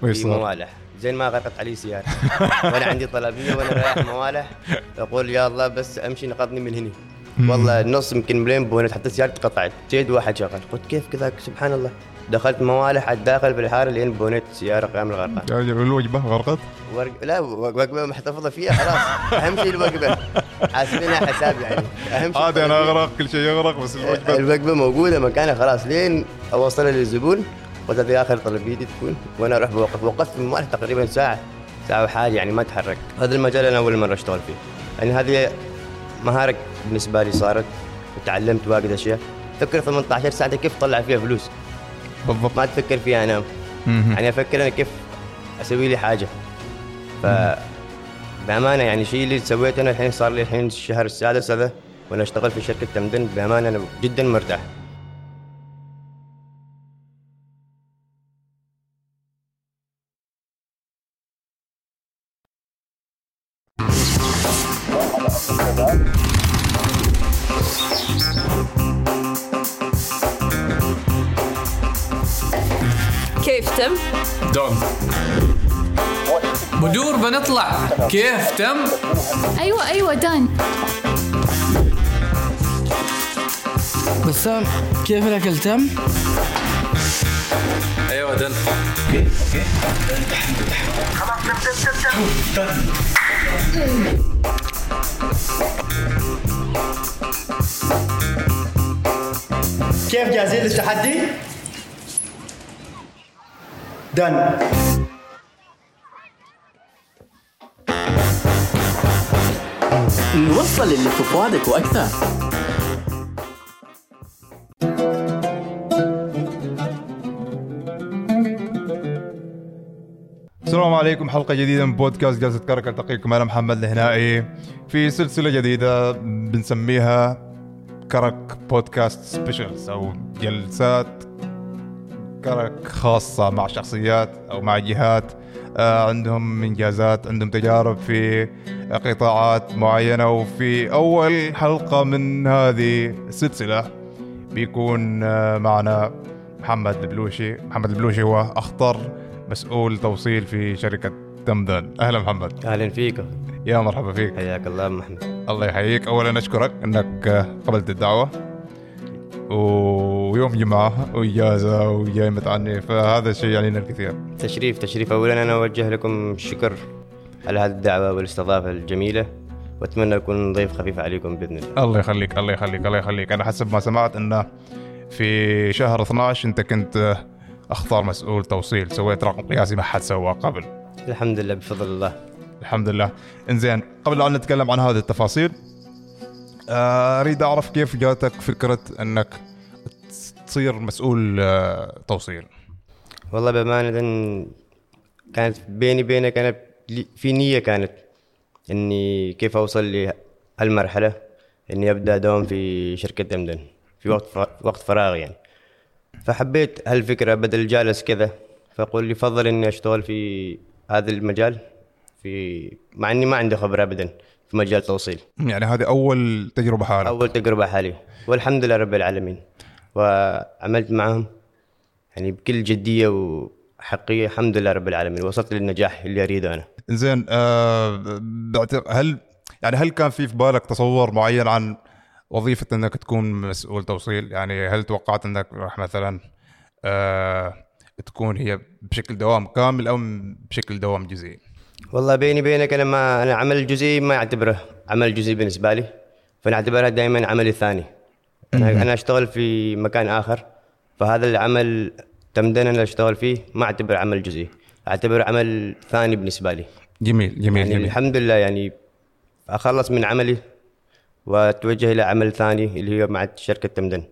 في ويصير. موالح زين ما غرقت علي سيارة. وأنا عندي طلبية وأنا رايح موالح أقول يا الله بس أمشي نقضني من هنا والله النص يمكن ملين بونت حتى سيارتي قطعت. جيد واحد شغل قلت كيف كذا؟ سبحان الله. دخلت موالح على الداخل في الحاره لين بونيت السياره قام رجل الوجبة غرقت؟ ورق... لا وقفه محتفظة فيها خلاص. اهم شيء الوقفه حاسبينها حساب يعني. اهم شيء عادي أنا. أغرق كل شيء يغرق بس الوجبه الوجبه موجودة مكانها خلاص. لين أوصلها للزبون. قلت هذه آخر طلبيتي تكون. وأنا أروح بوقف. وقفت في الموالح تقريبا ساعة ساعة وحاجة يعني ما تحرك هذا المجال أنا أول مرة أشتغل فيه. يعني هذه مهارة بالنسبة لي صارت وتعلمت واجد أشياء. فكر 18 ساعه كيف تطلع فيها فلوس؟ بالضبط. ما تفكر فيها انام. يعني أفكر أنا كيف أسوي لي حاجة. ف بأمانة يعني شيء اللي سويته أنا الحين صار لي الحين الشهر السادس هذا وأنا أشتغل في شركة تمدن. بأمانة أنا جدا مرتاح. بسام كيف الاكل تم؟ أيوه دن كيف جاهزين للتحدي؟ دن نوصل اللي في فؤادك وأكثر السلام عليكم حلقة جديدة من بودكاست جلسة كرك. ألتقيكم أنا محمد الهنائي في سلسلة جديدة بنسميها كرك بودكاست سبيشلز أو جلسات كرك خاصة مع شخصيات أو مع جهات. آه، عندهم إنجازات عندهم تجارب في قطاعات معينة وفي أول حلقة من هذه السلسلة بيكون آه، معنا محمد البلوشي. محمد البلوشي هو أخطر مسؤول توصيل في شركة دمدن أهلا محمد. أهلا فيكم يا مرحبا فيك. حياك الله محمد. الله يحييك. اولا أشكرك أنك قبلت الدعوة. ويوم جمعة وإجازة وجاي متعني فهذا الشيء يعني لنا الكثير. تشريف تشريف. اولا أنا أوجه لكم الشكر على هذه الدعوة والاستضافة الجميلة وأتمنى أكون ضيف خفيف عليكم بإذن الله. الله يخليك الله يخليك الله يخليك. أنا حسب ما سمعت انه في شهر 12 أنت كنت اخطر مسؤول توصيل سويت رقم قياسي ما حد سواه قبل. الحمد لله بفضل الله. الحمد لله. إنزين قبل ان نتكلم عن هذه التفاصيل آه، أريد أعرف كيف جاتك فكرة إنك تصير مسؤول آه، توصيل؟ والله بأمانة كانت بيني بينك أنا في نية كانت إني كيف أوصل لهالمرحله إني أبدأ دوام في شركة دمدن في وقت. وقت فراغ يعني. فحبيت هالفكرة بدل جالس كذا. فقول لي فضل إني أشتغل في هذا المجال في مع إني ما عندي خبرة ابدا في مجال التوصيل يعني هذه أول تجربة حالة أول تجربة حاليا والحمد لله رب العالمين. وعملت معهم يعني بكل جدية وحقية الحمد لله رب العالمين. وصلت للنجاح اللي أريده أنا. زين آه هل يعني هل كان في في بالك تصور معين عن وظيفة إنك تكون مسؤول توصيل يعني هل توقعت إنك راح مثلا آه تكون هي بشكل دوام كامل أو بشكل دوام جزئي؟ والله بيني بينك أنا ما أنا عمل الجزئي ما أعتبره عمل جزئي بالنسبة لي فانا اعتبرها دائما عملي الثاني. أنا أنا أشتغل في مكان آخر فهذا العمل تمدن أنا أشتغل فيه ما أعتبره عمل جزئي أعتبره عمل ثاني بالنسبة لي. جميل جميل يعني جميل. الحمد لله يعني أخلص من عملي واتوجه إلى عمل ثاني اللي هو مع شركة تمدن.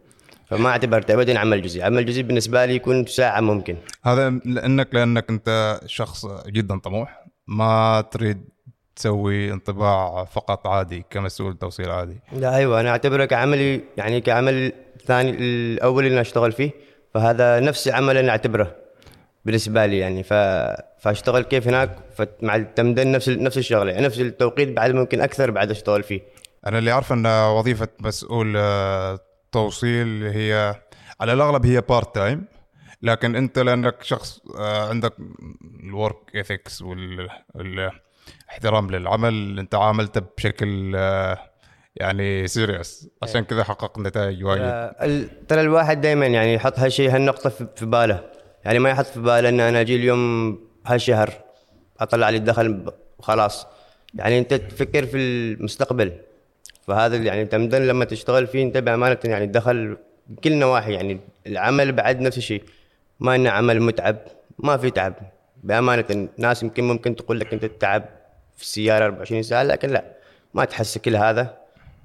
فما اعتبرته ابدا عمل جزئي. عمل جزئي بالنسبة لي يكون ساعة ممكن. هذا لانك لأنك أنت شخص جدا طموح. ما تريد تسوي انطباع فقط عادي كمسؤول توصيل عادي. لا أيوه أنا أعتبره كعملي يعني كعمل ثاني الأول اللي أنا أشتغل فيه. فهذا نفس عمل أنا أعتبره بالنسبة لي يعني. ف... فأشتغل كيف هناك مع التمدن نفس نفس الشغلة. يعني نفس التوقيت بعد ممكن أكثر بعد أشتغل فيه. أنا اللي أعرف أن وظيفة مسؤول آه، توصيل هي على الأغلب هي part time لكن أنت لأنك شخص آه، عندك ال work ethics والاحترام للعمل أنت عاملته بشكل آه، يعني serious عشان كذا حققت نتائج وايد. ترى الواحد دائما يعني يحط هالشيء هالنقطة في باله. يعني ما يحط في باله إن أنا أجي اليوم هالشهر أطلع لي الدخل وخلاص يعني أنت تفكر في المستقبل. فهذا يعني تمدن لما تشتغل فيه أنت بامانة يعني الدخل بكل نواحي يعني العمل بعد نفس الشيء. ما إنه عمل متعب ما في تعب. بامانة الناس يمكن ممكن تقول لك أنت تتعب في السيارة 24 ساعة لكن لا ما تحس كل هذا.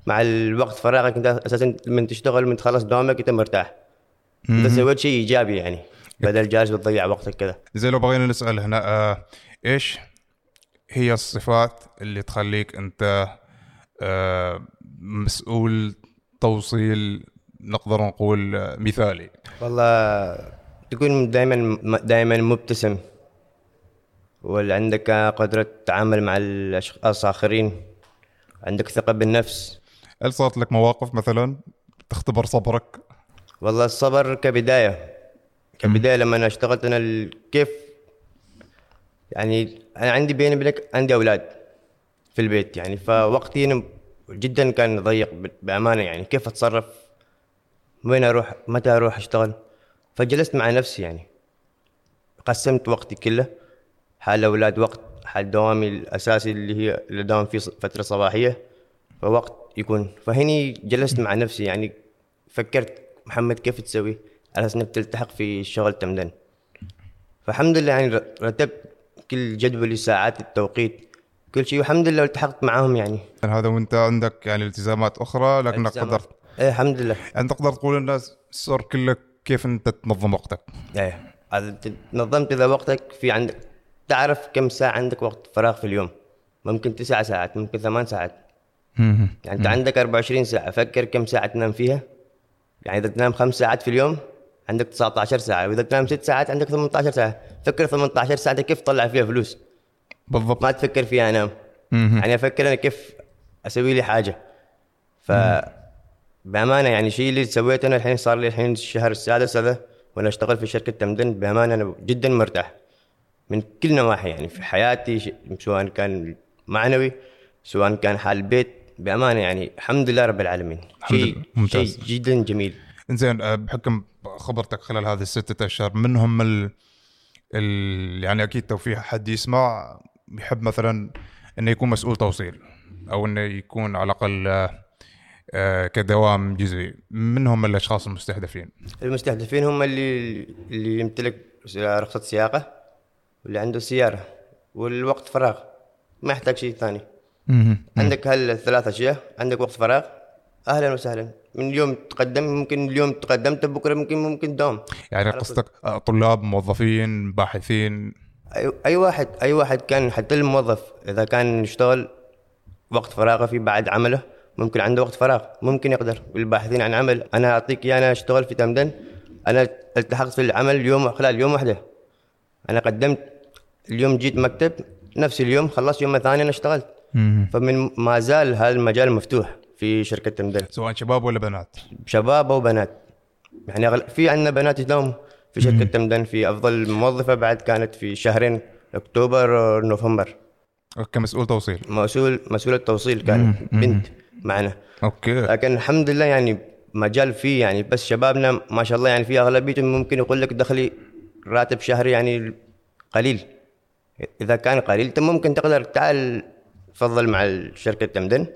مع الوقت فراغك أنت أساسا من تشتغل من تخلص دوامك أنت مرتاح. انت سويت شيء إيجابي يعني بدل جالس بتضيع وقتك كذا زي لو بغينا نسأل هنا آه إيش هي الصفات اللي تخليك أنت مسؤول توصيل نقدر نقول آه، مثالي. والله تكون دائما دائما مبتسم واللي عندك قدرة تعامل مع الاشخاص الآخرين عندك ثقة بالنفس. هل صارت لك مواقف مثلا تختبر صبرك؟ والله الصبر كبداية. كبداية لما أنا اشتغلت أنا كيف؟ يعني أنا عندي بيني وبينك عندي أولاد. في البيت يعني. فوقتي جدا كان ضيق ب- بأمانة يعني. كيف أتصرف؟ وين أروح؟ متى أروح أشتغل؟ فجلست مع نفسي يعني. قسمت وقتي كله. حال الأولاد وقت حال دوامي الأساسي اللي هي اللي دوام فيه ص- فترة صباحية. فوقت يكون. فهني جلست مع نفسي يعني. فكرت محمد كيف تسوي؟ على أساس إنك تلتحق في الشغل تمدن. فالحمد لله يعني رتبت كل جدولي ساعات التوقيت. كل شيء والحمد لله التحقت معاهم يعني. هذا وانت عندك يعني التزامات أخرى لكنك التزامات. قدرت. إيه الحمد لله. يعني تقدر تقول الناس السر كله كيف أنت تنظم وقتك؟ إيه نظمت إذا وقتك في عندك تعرف كم ساعة عندك وقت فراغ في اليوم. ممكن تسع ساعات ممكن ثمان ساعات. يعني أنت عندك 24 ساعة فكر كم ساعة تنام فيها. يعني إذا تنام خمس ساعات في اليوم عندك 19 ساعة. وإذا تنام ست ساعات عندك 18 ساعة. فكر 18 ساعة كيف تطلع فيها فلوس؟ بالضبط. ما تفكر فيها انام يعني أفكر أنا كيف أسوي لي حاجة. ف بأمانة يعني الشيء اللي سويته أنا الحين صار لي الحين الشهر السادس هذا وأنا أشتغل في شركة تمدن بأمانة أنا جدا مرتاح. من كل نواحي يعني في حياتي سواء كان معنوي سواء كان حال البيت بأمانة يعني الحمد لله رب العالمين. شيء. ممتاز. شيء جدا جميل. زين آه، بحكم خبرتك خلال هذه الستة أشهر منهم ال... ال... يعني أكيد تو في حد يسمع. يحب مثلا إنه يكون مسؤول توصيل أو إنه يكون على الأقل آه، آه، كدوام جزئي. من هم الأشخاص المستهدفين. المستهدفين هم اللي اللي يمتلك رخصة سياقة واللي عنده سيارة والوقت فراغ. ما يحتاج شيء ثاني. عندك هالثلاث أشياء. عندك وقت فراغ. أهلا وسهلا. من اليوم تقدم ممكن اليوم تقدمت بكرة ممكن ممكن دوم يعني قصدك آه، طلاب موظفين باحثين؟ اي واحد أي واحد كان حتى الموظف إذا كان يشتغل وقت فراغه في بعد عمله ممكن عنده وقت فراغ ممكن يقدر الباحثين عن عمل أنا أعطيك إياه أنا أشتغل في تمدن أنا التحقت في العمل اليوم خلال يوم واحدة. أنا قدمت اليوم جيت مكتب نفس اليوم خلصت يوم الثاني أنا اشتغلت. فمن ما زال هذا المجال مفتوح في شركة تمدن. سواء شباب ولا بنات؟ شباب أو بنات. يعني. في عندنا بنات يداوموا في شركة تمدن في أفضل موظفة بعد كانت في شهرين أكتوبر نوفمبر. كمسؤول توصيل. مسؤول مسؤول التوصيل كانت بنت معنا. okay. لكن الحمد لله يعني مجال فيه يعني بس شبابنا ما شاء الله يعني في اغلبيتهم ممكن يقول لك دخلي راتب شهري يعني قليل. إذا كان قليل انت ممكن تقدر تعال تفضل مع شركه تمدن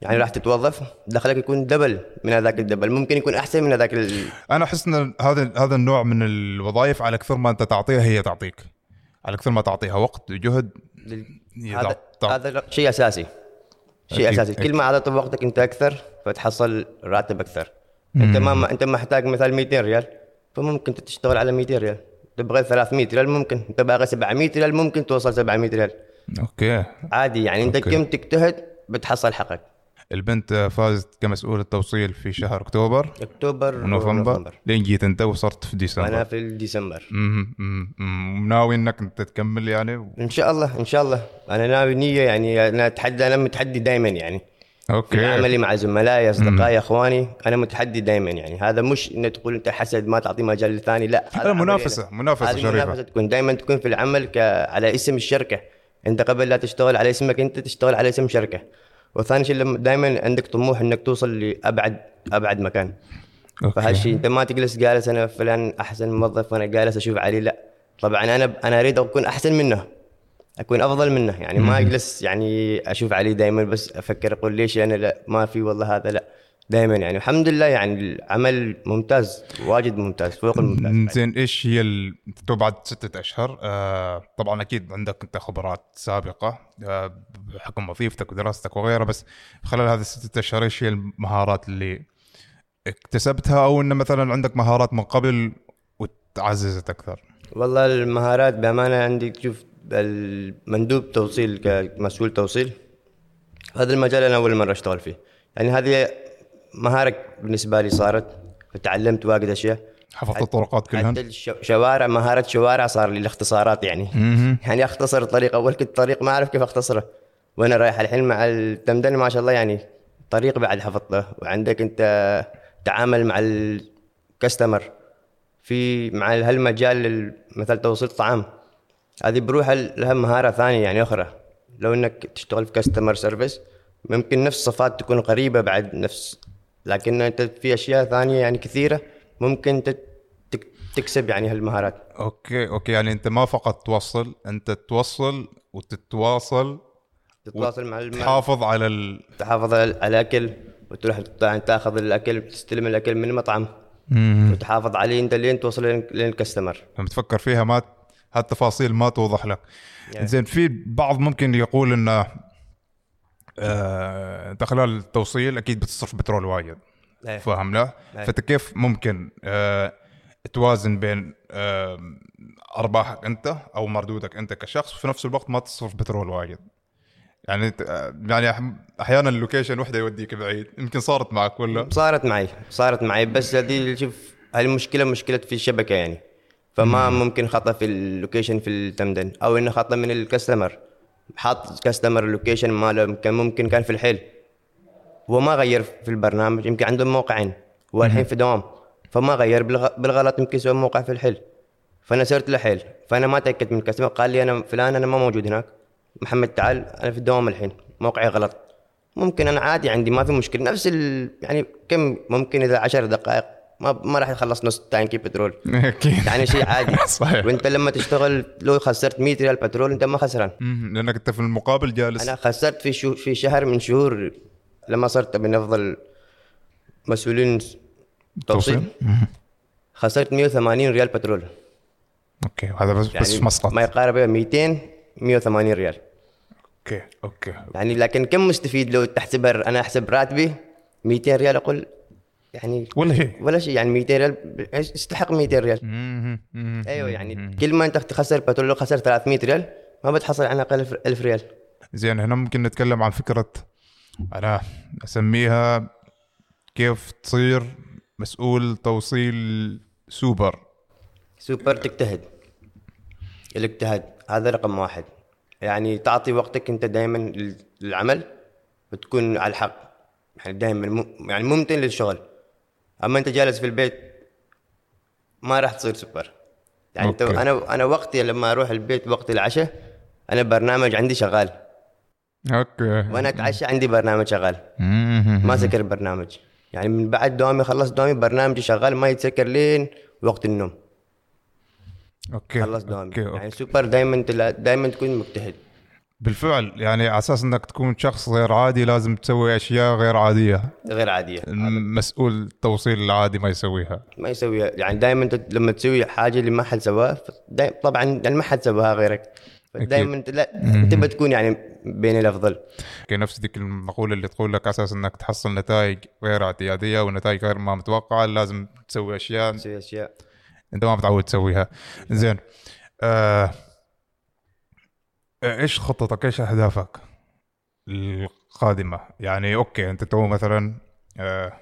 يعني راح تتوظف دخلك يكون double من هذاك ال double ممكن يكون أحسن من هذاك ال... أنا أحس إن هذا هذا النوع من الوظائف على كثر ما أنت تعطيها هي تعطيك. على كثر ما تعطيها وقت وجهد هذا هذا شيء أساسي. شيء أكيد، أساسي. كل ما عطيت وقتك أنت أكثر فتحصل راتب أكثر. أنت ما ما- أنت محتاج مثلا 200 ريال فممكن تشتغل على 200 ريال. تبغى 300 ريال ممكن. انت باغي 700 ريال ممكن توصل 700 ريال. okay. عادي يعني أنت okay. كم تجتهد بتحصل حقك. البنت فازت كمسؤول التوصيل في شهر أكتوبر. أكتوبر ونوفمبر. لين جيت أنت وصرت في أنا ديسمبر في ديسمبر. ناوي إنك أنت تكمل يعني؟ إن شاء الله إن شاء الله. أنا ناوي نية يعني أنا أتحدى أنا متحدي دائما يعني. في أوكي عملي مع زملائي أصدقائي إخواني أنا متحدي دائما يعني. هذا مش انه تقول أنت حسد ما تعطي مجال للثاني لا. هذا أنا. منافسة هذه شريفة. منافسة تكون دائما تكون في العمل ك... على اسم الشركة. أنت قبل لا تشتغل على اسمك أنت تشتغل على اسم شركة. وثاني شيء لما دائما عندك طموح إنك توصل لابعد أبعد مكان. فهالشيء إنت ما تجلس جالس أنا فلان أحسن موظف وأنا جالس أشوف عليه لا. طبعا أنا أنا أريد أكون أحسن منه أكون أفضل منه. يعني ما أجلس يعني أشوف عليه دائما بس أفكر أقول ليش أنا لا؟ ما في والله هذا لا. دائما يعني. الحمد لله يعني العمل ممتاز واجد ممتاز فوق الممتاز زين إيش هي ال... تو بعد ستة أشهر آه طبعا أكيد عندك أنت خبرات سابقة آه بحكم وظيفتك ودراستك وغيرها بس خلال هذه الستة أشهر إيش هي المهارات اللي اكتسبتها؟ أو انه مثلا عندك مهارات من قبل وتعززت أكثر؟ والله المهارات بأمانة عندي تشوف المندوب توصيل كمسؤول توصيل هذا المجال أنا أول مرة أشتغل فيه. يعني هذه مهاره بالنسبة لي صارت فتعلمت واجد أشياء. حفظت الطرقات كلها حتى الشوارع مهارة شوارع صار لي الاختصارات يعني. يعني أختصر الطريق أول كنت طريق ما أعرف كيف أختصره. وأنا رايح الحين مع التمدن ما شاء الله يعني طريق بعد حفظته. وعندك أنت تعامل مع الكاستمر. في مع هالمجال ال- مثلا توصيل طعام. هذه بروحها لها مهارة ثانية يعني أخرى. لو إنك تشتغل في كاستمر سيرفيس ممكن نفس الصفات تكون قريبه بعد نفس لكن انت في أشياء ثانية يعني كثيرة ممكن تكسب يعني هالمهارات. okay okay يعني أنت ما فقط توصل أنت توصل وتتواصل تتواصل مع الم- تحافظ على ال... تحافظ على الأكل وتروح تا- تأخذ الأكل تستلم الأكل من المطعم وتحافظ عليه أنت لين توصل ال customer لما تفكر فيها ما هالتفاصيل ما توضح لك. زين في بعض ممكن يقول إنه آه، انت خلال التوصيل أكيد بتصرف بترول وايد. إيه. فاهم لا؟ إيه. فأنت كيف ممكن آه، توازن بين آه، أرباحك أنت أو مردودك أنت كشخص وفي نفس الوقت ما تصرف بترول وايد؟ يعني يعني أحيانا ال location وحدة يوديك بعيد. يمكن صارت معك ولا؟ صارت معي صارت معي. بس هذه شوف هالمشكلة مشكلة في الشبكة يعني. فما ممكن خطأ في ال location في التمدن. أو إنه خطأ من ال customer حاط customer ال location ماله كان ممكن كان في الحيل. هو ما غير في البرنامج يمكن عندهم موقعين. هو الحين في دوام فما غير بالغ- بالغلط يمكن يسوي موقع في الحيل. فأنا صرت لحيل فأنا ما تاكدت من الكاستمر قال لي أنا فلان أنا ما موجود هناك. محمد تعال أنا في الدوام الحين. موقعي غلط. ممكن أنا عادي عندي ما في مشكلة. نفس ال... يعني كم ممكن إذا عشر دقائق. ما ما راح يخلص نص تانكي بترول. أكيد يعني شيء عادي. صحيح. وانت لما تشتغل لو خسرت 100 ريال بترول انت ما خسران. لأنك أنت في المقابل جالس. أنا خسرت في شو في شهر من شهور لما صرت من أفضل مسؤولين توصيل. خسرت 180 ريال بترول. okay هذا بس يعني بس مسقط ما يقارب 200 180 ريال. okay okay يعني لكن كم مستفيد لو تحسبها؟ أنا أحسب راتبي 200 ريال أقول يعني ولا شيء. ولا شيء يعني 200 ريال يستحق 200 ريال. أيوه يعني كل ما أنت تخسر بترول خسر 300 ريال ما بتحصل على الاقل 1000 ريال. زين هنا ممكن نتكلم عن فكرة أنا أسميها كيف تصير مسؤول توصيل سوبر. سوبر تجتهد. الاجتهاد هذا رقم واحد. يعني تعطي وقتك أنت دائما للعمل وتكون على الحق. يعني دائما. يعني ممتن للشغل. أما أنت جالس في البيت ما راح تصير سوبر. يعني انت okay. أنا أنا وقتي لما أروح البيت وقت العشاء أنا برنامج عندي شغال. okay. وأنا أتعشى عندي برنامج شغال. ما سكر البرنامج يعني من بعد دوامي خلص دوامي برنامجي شغال ما يتسكر لين وقت النوم. okay. خلص دوامي. okay, يعني okay. super دائما دائما تكون مجتهد. بالفعل يعني على أساس إنك تكون شخص غير عادي لازم تسوي أشياء غير عادية. غير عادية. المسؤول التوصيل العادي ما يسويها. ما يسويها. يعني دائما أنت لما تسوي حاجة اللي ما حد سواها طبعا يعني ما حد سواها غيرك. دائما أنت لا تبى تكون يعني بين الأفضل. نفس ذيك المقولة اللي تقول لك على أساس إنك تحصل نتائج غير اعتيادية ونتائج غير ما متوقعة لازم تسوي أشياء. تسوي أشياء. أنت ما متعود تسويها. زين. آه إيش خطتك؟ إيش أهدافك القادمة؟ يعني okay أنت تو مثلا آه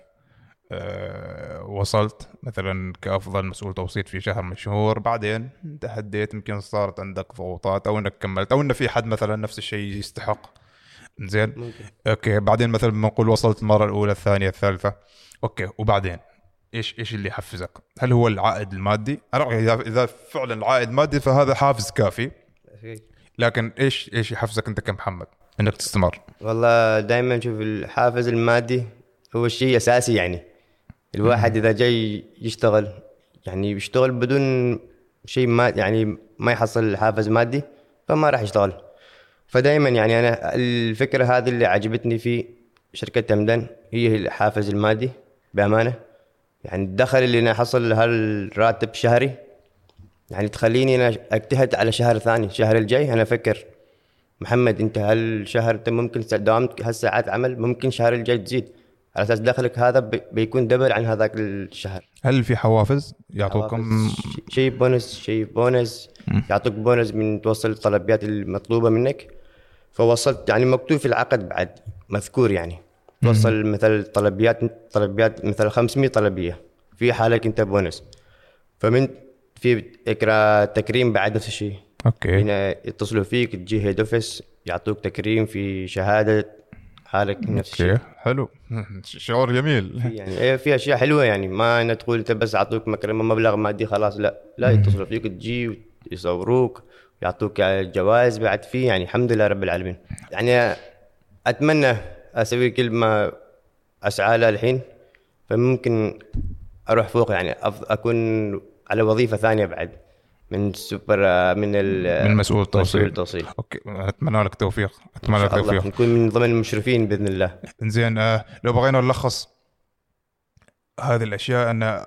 آه وصلت مثلا كأفضل مسؤول توصيل في شهر من الشهور بعدين أنت هديت يمكن صارت عندك ضغوطات أو إنك كملت أو انه في حد مثلا نفس الشيء يستحق. زين؟ ممكن. okay بعدين مثلا بنقول وصلت المره الأولى الثانية الثالثة. okay وبعدين؟ إيش إيش اللي يحفزك؟ هل هو العائد المادي؟ أنا إذا إذا فعلا العائد مادي فهذا حافز كافي. لكن إيش إيش يحفزك أنت كمحمد إنك تستمر؟ والله دائما شوف الحافز المادي هو الشيء أساسي يعني. الواحد إذا جاي يشتغل يعني يشتغل بدون شيء ما يعني ما يحصل حافز مادي فما راح يشتغل. فدائما يعني أنا الفكرة هذه اللي عجبتني في شركة تمدن هي الحافز المادي بأمانة. يعني الدخل اللي أنا احصل هالراتب شهري يعني تخليني أنا أجتهد على شهر ثاني الشهر الجاي أنا أفكر محمد أنت هالشهر أنت ممكن داومت هالساعات عمل ممكن الشهر الجاي تزيد؟ على أساس دخلك هذا بي- بيكون double عن هذاك الشهر. هل في حوافز؟ يعطوكم شيء بونس شيء بونس. يعطوك بونس من توصل الطلبيات المطلوبة منك. فوصلت يعني مكتوب في العقد بعد مذكور يعني. توصل مثل طلبيات طلبيات مثل 500 طلبية. في حالك أنت بونس. فمن في إكرا تكريم بعد نفس الشيء. okay. هنا يتصلوا فيك تجي head office يعطوك تكريم في شهادة حالك نفس الشيء. okay حلو. شعور جميل. يعني إيه في أشياء حلوة يعني ما انك تقول أنت بس أعطوك مكرمة مبلغ مادي خلاص لا. لا يتصلوا فيك تجي يصوروك يعطوك جوائز بعد فيه يعني الحمد لله رب العالمين. يعني أتمنى أسوي كل ما أسعى له الحين فممكن أروح فوق يعني أكون على وظيفة ثانية بعد. من سوبر من من مسؤول توصيل. مسؤول التوصيل okay أتمنى لك توفيق. أتمنى لك توفيق. نكون من ضمن المشرفين بإذن الله. زين آه لو بغينا نلخص هذه الأشياء أن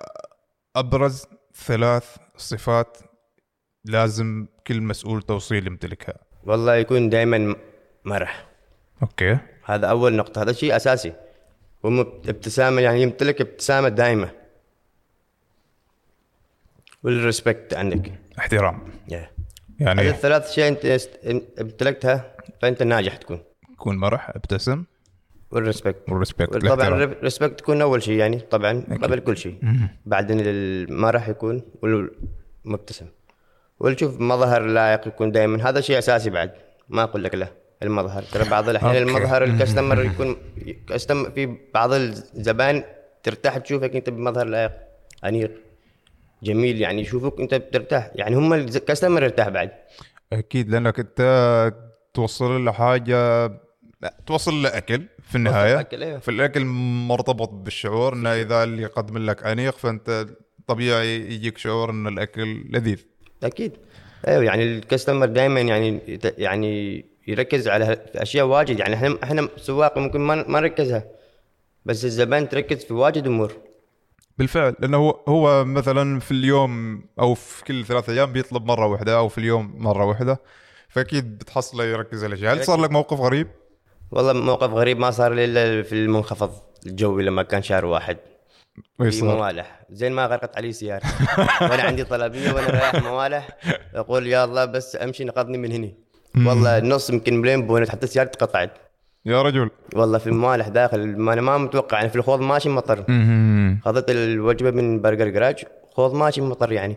أبرز ثلاث صفات لازم كل مسؤول توصيل يمتلكها. والله يكون دائما مرح. okay. هذا أول نقطة. هذا شيء أساسي. هم ابتسامة يعني يمتلك ابتسامة دائمه وال respect عندك احترام. Yeah. هذه يعني الثلاث اشياء أنت امتلكتها؟ فأنت ناجح تكون. كون مرح أبتسم. وال respect وال respect طبعا. ال respect تكون أول شيء يعني طبعا قبل كل شيء. بعدين المرح يكون والمبتسم. والشوف مظهر لائق يكون دائما هذا شيء أساسي بعد. ما أقول لك لا المظهر. ترى بعض الأحيان. المظهر الكاستمر يكون كاستمر في بعض الزبائن ترتاح تشوفك أنت بمظهر لائق. أنيق. جميل يعني يشوفوك أنت بترتاح يعني هم الكاستمر يرتاح بعد. أكيد لأنك أنت توصل له حاجة توصل له أكل في النهاية. أكل، أيوه. في الأكل مرتبط بالشعور إنه إذا اللي يقدم لك أنيق فأنت طبيعي يجيك شعور إن الأكل لذيذ. أكيد. أيوه يعني الكاستمر دائما يعني يعني يركز على أشياء واجد يعني إحنا إحنا سواق ممكن ما ما نركزها بس الزبائن تركز في واجد أمور. بالفعل لأنه هو هو مثلا في اليوم أو في كل ثلاثة أيام بيطلب مرة واحدة أو في اليوم مرة واحدة فأكيد بتحصله يركز على الأشياء. هل صار لك موقف غريب؟ والله موقف غريب ما صار لي إلا في المنخفض الجوي لما كان شهر واحد. في؟ موالح. زين ما غرقت علي سيارة. وأنا عندي طلبية وأنا رايح موالح. أقول يا الله بس أمشي نقضني من هني. والله النص يمكن مليون بونت حتى سيارتي قطعت. يا رجل. والله في الموالح داخل ما أنا ما متوقع يعني في الخوض ماشي مطر. اخذت الوجبة من برجر جراج خوض ماشي مطر يعني.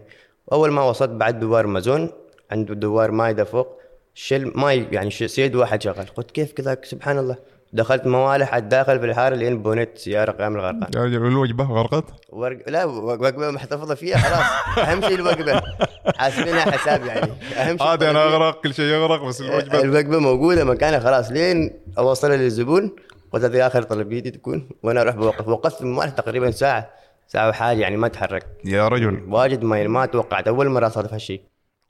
أول ما وصلت بعد دوار مازون عنده دوار مايده فوق شل ماي يعني سيد واحد شغال. قلت كيف كذا سبحان الله. دخلت موالح على الداخل في الحارة لين بونيت سياره كامل غرقان يا رجل الوجبة غرقت؟ ورق... لا وجبه محتفظة فيها خلاص. أهم شيء الوجبه حاسبينها حساب يعني. أهم شيء عادي أنا. أغرق كل شيء يغرق بس الوجبه الوجبه موجودة مكانها خلاص. لين اوصلها للزبون قلت هذه آخر طلبيتي تكون وأنا أروح بوقف. وقفت في الموالح تقريبا ساعة ساعة وحاجة يعني ما تحرك يا رجل. واجد ما ما توقعت أول مرة أصادف هالشيء.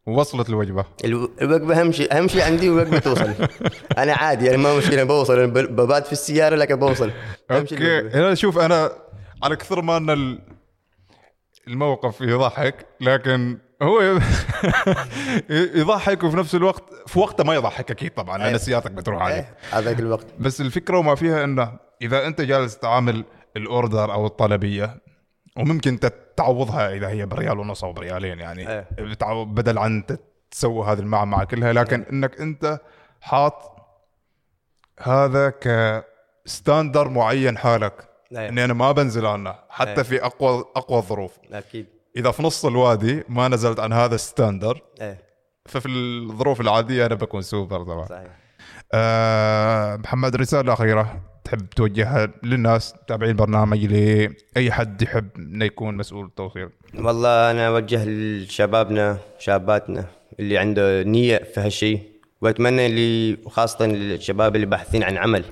وصلت الوجبة. الو- الوجبة أهم شيء أهم شيء عندي الوجبه توصل. أنا عادي يعني ما مشكلة بوصل أنا ب- ببات في السيارة لكن بوصل. okay. أنا شوف أنا على كثر ما أن ال- الموقف يضحك لكن هو يضحك وفي نفس الوقت في وقته ما يضحك أكيد طبعا لأن أيوة. سيارتك بتروح عليه. إيه، هذاك الوقت. بس الفكرة وما فيها إنه إذا أنت جالس تعامل ال order أو الطلبية وممكن تعوضها إذا هي بريال ونص أو بريالين يعني. بتعو- بدل عن تسوي هذه المعمعة كلها. لكن إنك أنت حاط هذا ك standard معين حالك. إيه. إني أنا ما بنزل عنه. حتى إيه. في أقوى أقوى الظروف. أكيد. إذا في نص الوادي ما نزلت عن هذا ال standard إيه. ففي الظروف العادية أنا بكون سوبر طبعا. صحيح. آه محمد رسالة أخيرة. تحب توجهها للناس تابعين البرنامج لاي حد يحب إنه يكون مسؤول التوصيل والله أنا أوجه لشبابنا شاباتنا اللي عنده نية في هالشيء وأتمنى اللي خاصه للشباب اللي باحثين عن عمل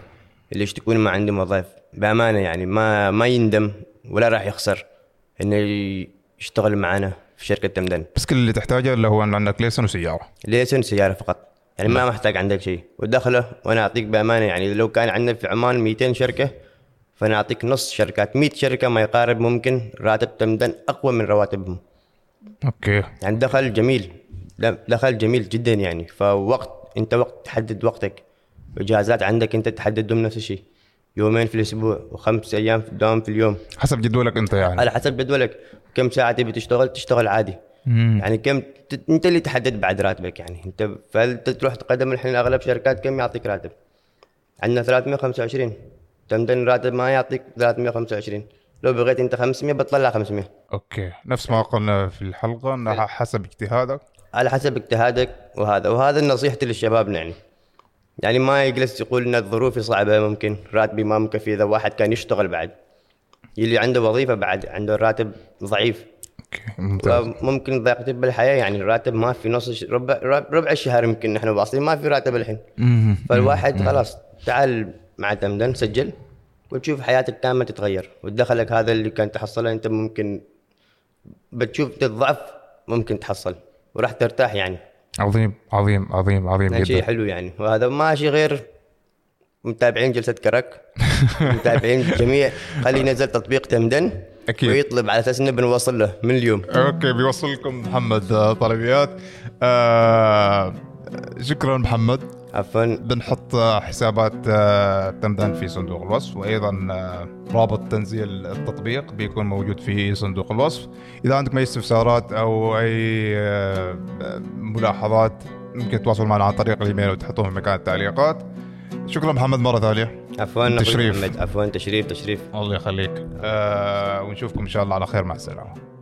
اللي يشتكون ما عندهم وظائف. بأمانة يعني ما ما يندم ولا راح يخسر إنه يشتغل معنا في شركة تمدن. بس كل اللي تحتاجه اللي هو ان عندك ليسن وسيارة. ليسن سياره فقط. يعني ما محتاج عندك شيء. ودخله وأنا أعطيك بأمانة يعني لو كان عندنا في عمان 200 شركة فأنا أعطيك نص شركات. 100 شركة ما يقارب ممكن راتب تمدن أقوى من رواتبهم. أوكي. يعني دخل جميل. دخل جميل جدا يعني. فوقت أنت وقت تحدد وقتك. اجازات عندك أنت تحددهم نفس الشيء. يومين في الأسبوع وخمس أيام في الدوام في اليوم. حسب جدولك أنت يعني. على حسب جدولك. كم ساعة تبي تشتغل؟ تشتغل عادي. يعني كم ت- انت اللي تحدد بعد راتبك يعني. انت فانت تروح تقدم الحين أغلب شركات كم يعطيك راتب؟ عندنا 325 تمدن راتب ما يعطيك 325 لو بغيت انت 500 بتطلع 500 أوكي. نفس ما قلنا في الحلقة انها حسب اجتهادك. على حسب اجتهادك وهذا. وهذا نصيحتي للشباب يعني. يعني ما يجلس يقول إن الظروف صعبة ممكن راتبي ما مكفي إذا واحد كان يشتغل بعد. اللي عنده وظيفة بعد عنده راتب ضعيف. ممتاز. ممكن ضيقتي بالحياة يعني الراتب ما في نص ربع ربع الشهر يمكن نحن واصلين ما في راتب الحين. فالواحد خلاص تعال مع تمدن سجل وتشوف حياتك كامله تتغير. ودخلك هذا اللي كان تحصله أنت ممكن بتشوف تضعف ممكن تحصل وراح ترتاح يعني. عظيم عظيم عظيم عظيم شيء جدا. حلو يعني. وهذا ماشي غير متابعين جلسة كرك متابعين جميع. خلي ينزل تطبيق تمدن. أكيد. ويطلب على أساس إنه بنوصل له من اليوم. أوكي بيوصل لكم محمد طلبيات. آه شكرا محمد. عفوا. بنحط حسابات آه، تمدن في صندوق الوصف وأيضا آه، رابط تنزيل التطبيق بيكون موجود في صندوق الوصف. إذا عندكم أي استفسارات أو أي آه، ملاحظات ممكن تتواصلوا معنا عن طريق الإيميل وتحطوهم في مكان التعليقات. شكرا محمد مرة ثانية. عفوا تشريف. محمد. عفوا تشريف تشريف. الله يخليك. آه ونشوفكم إن شاء الله على خير. مع السلامة.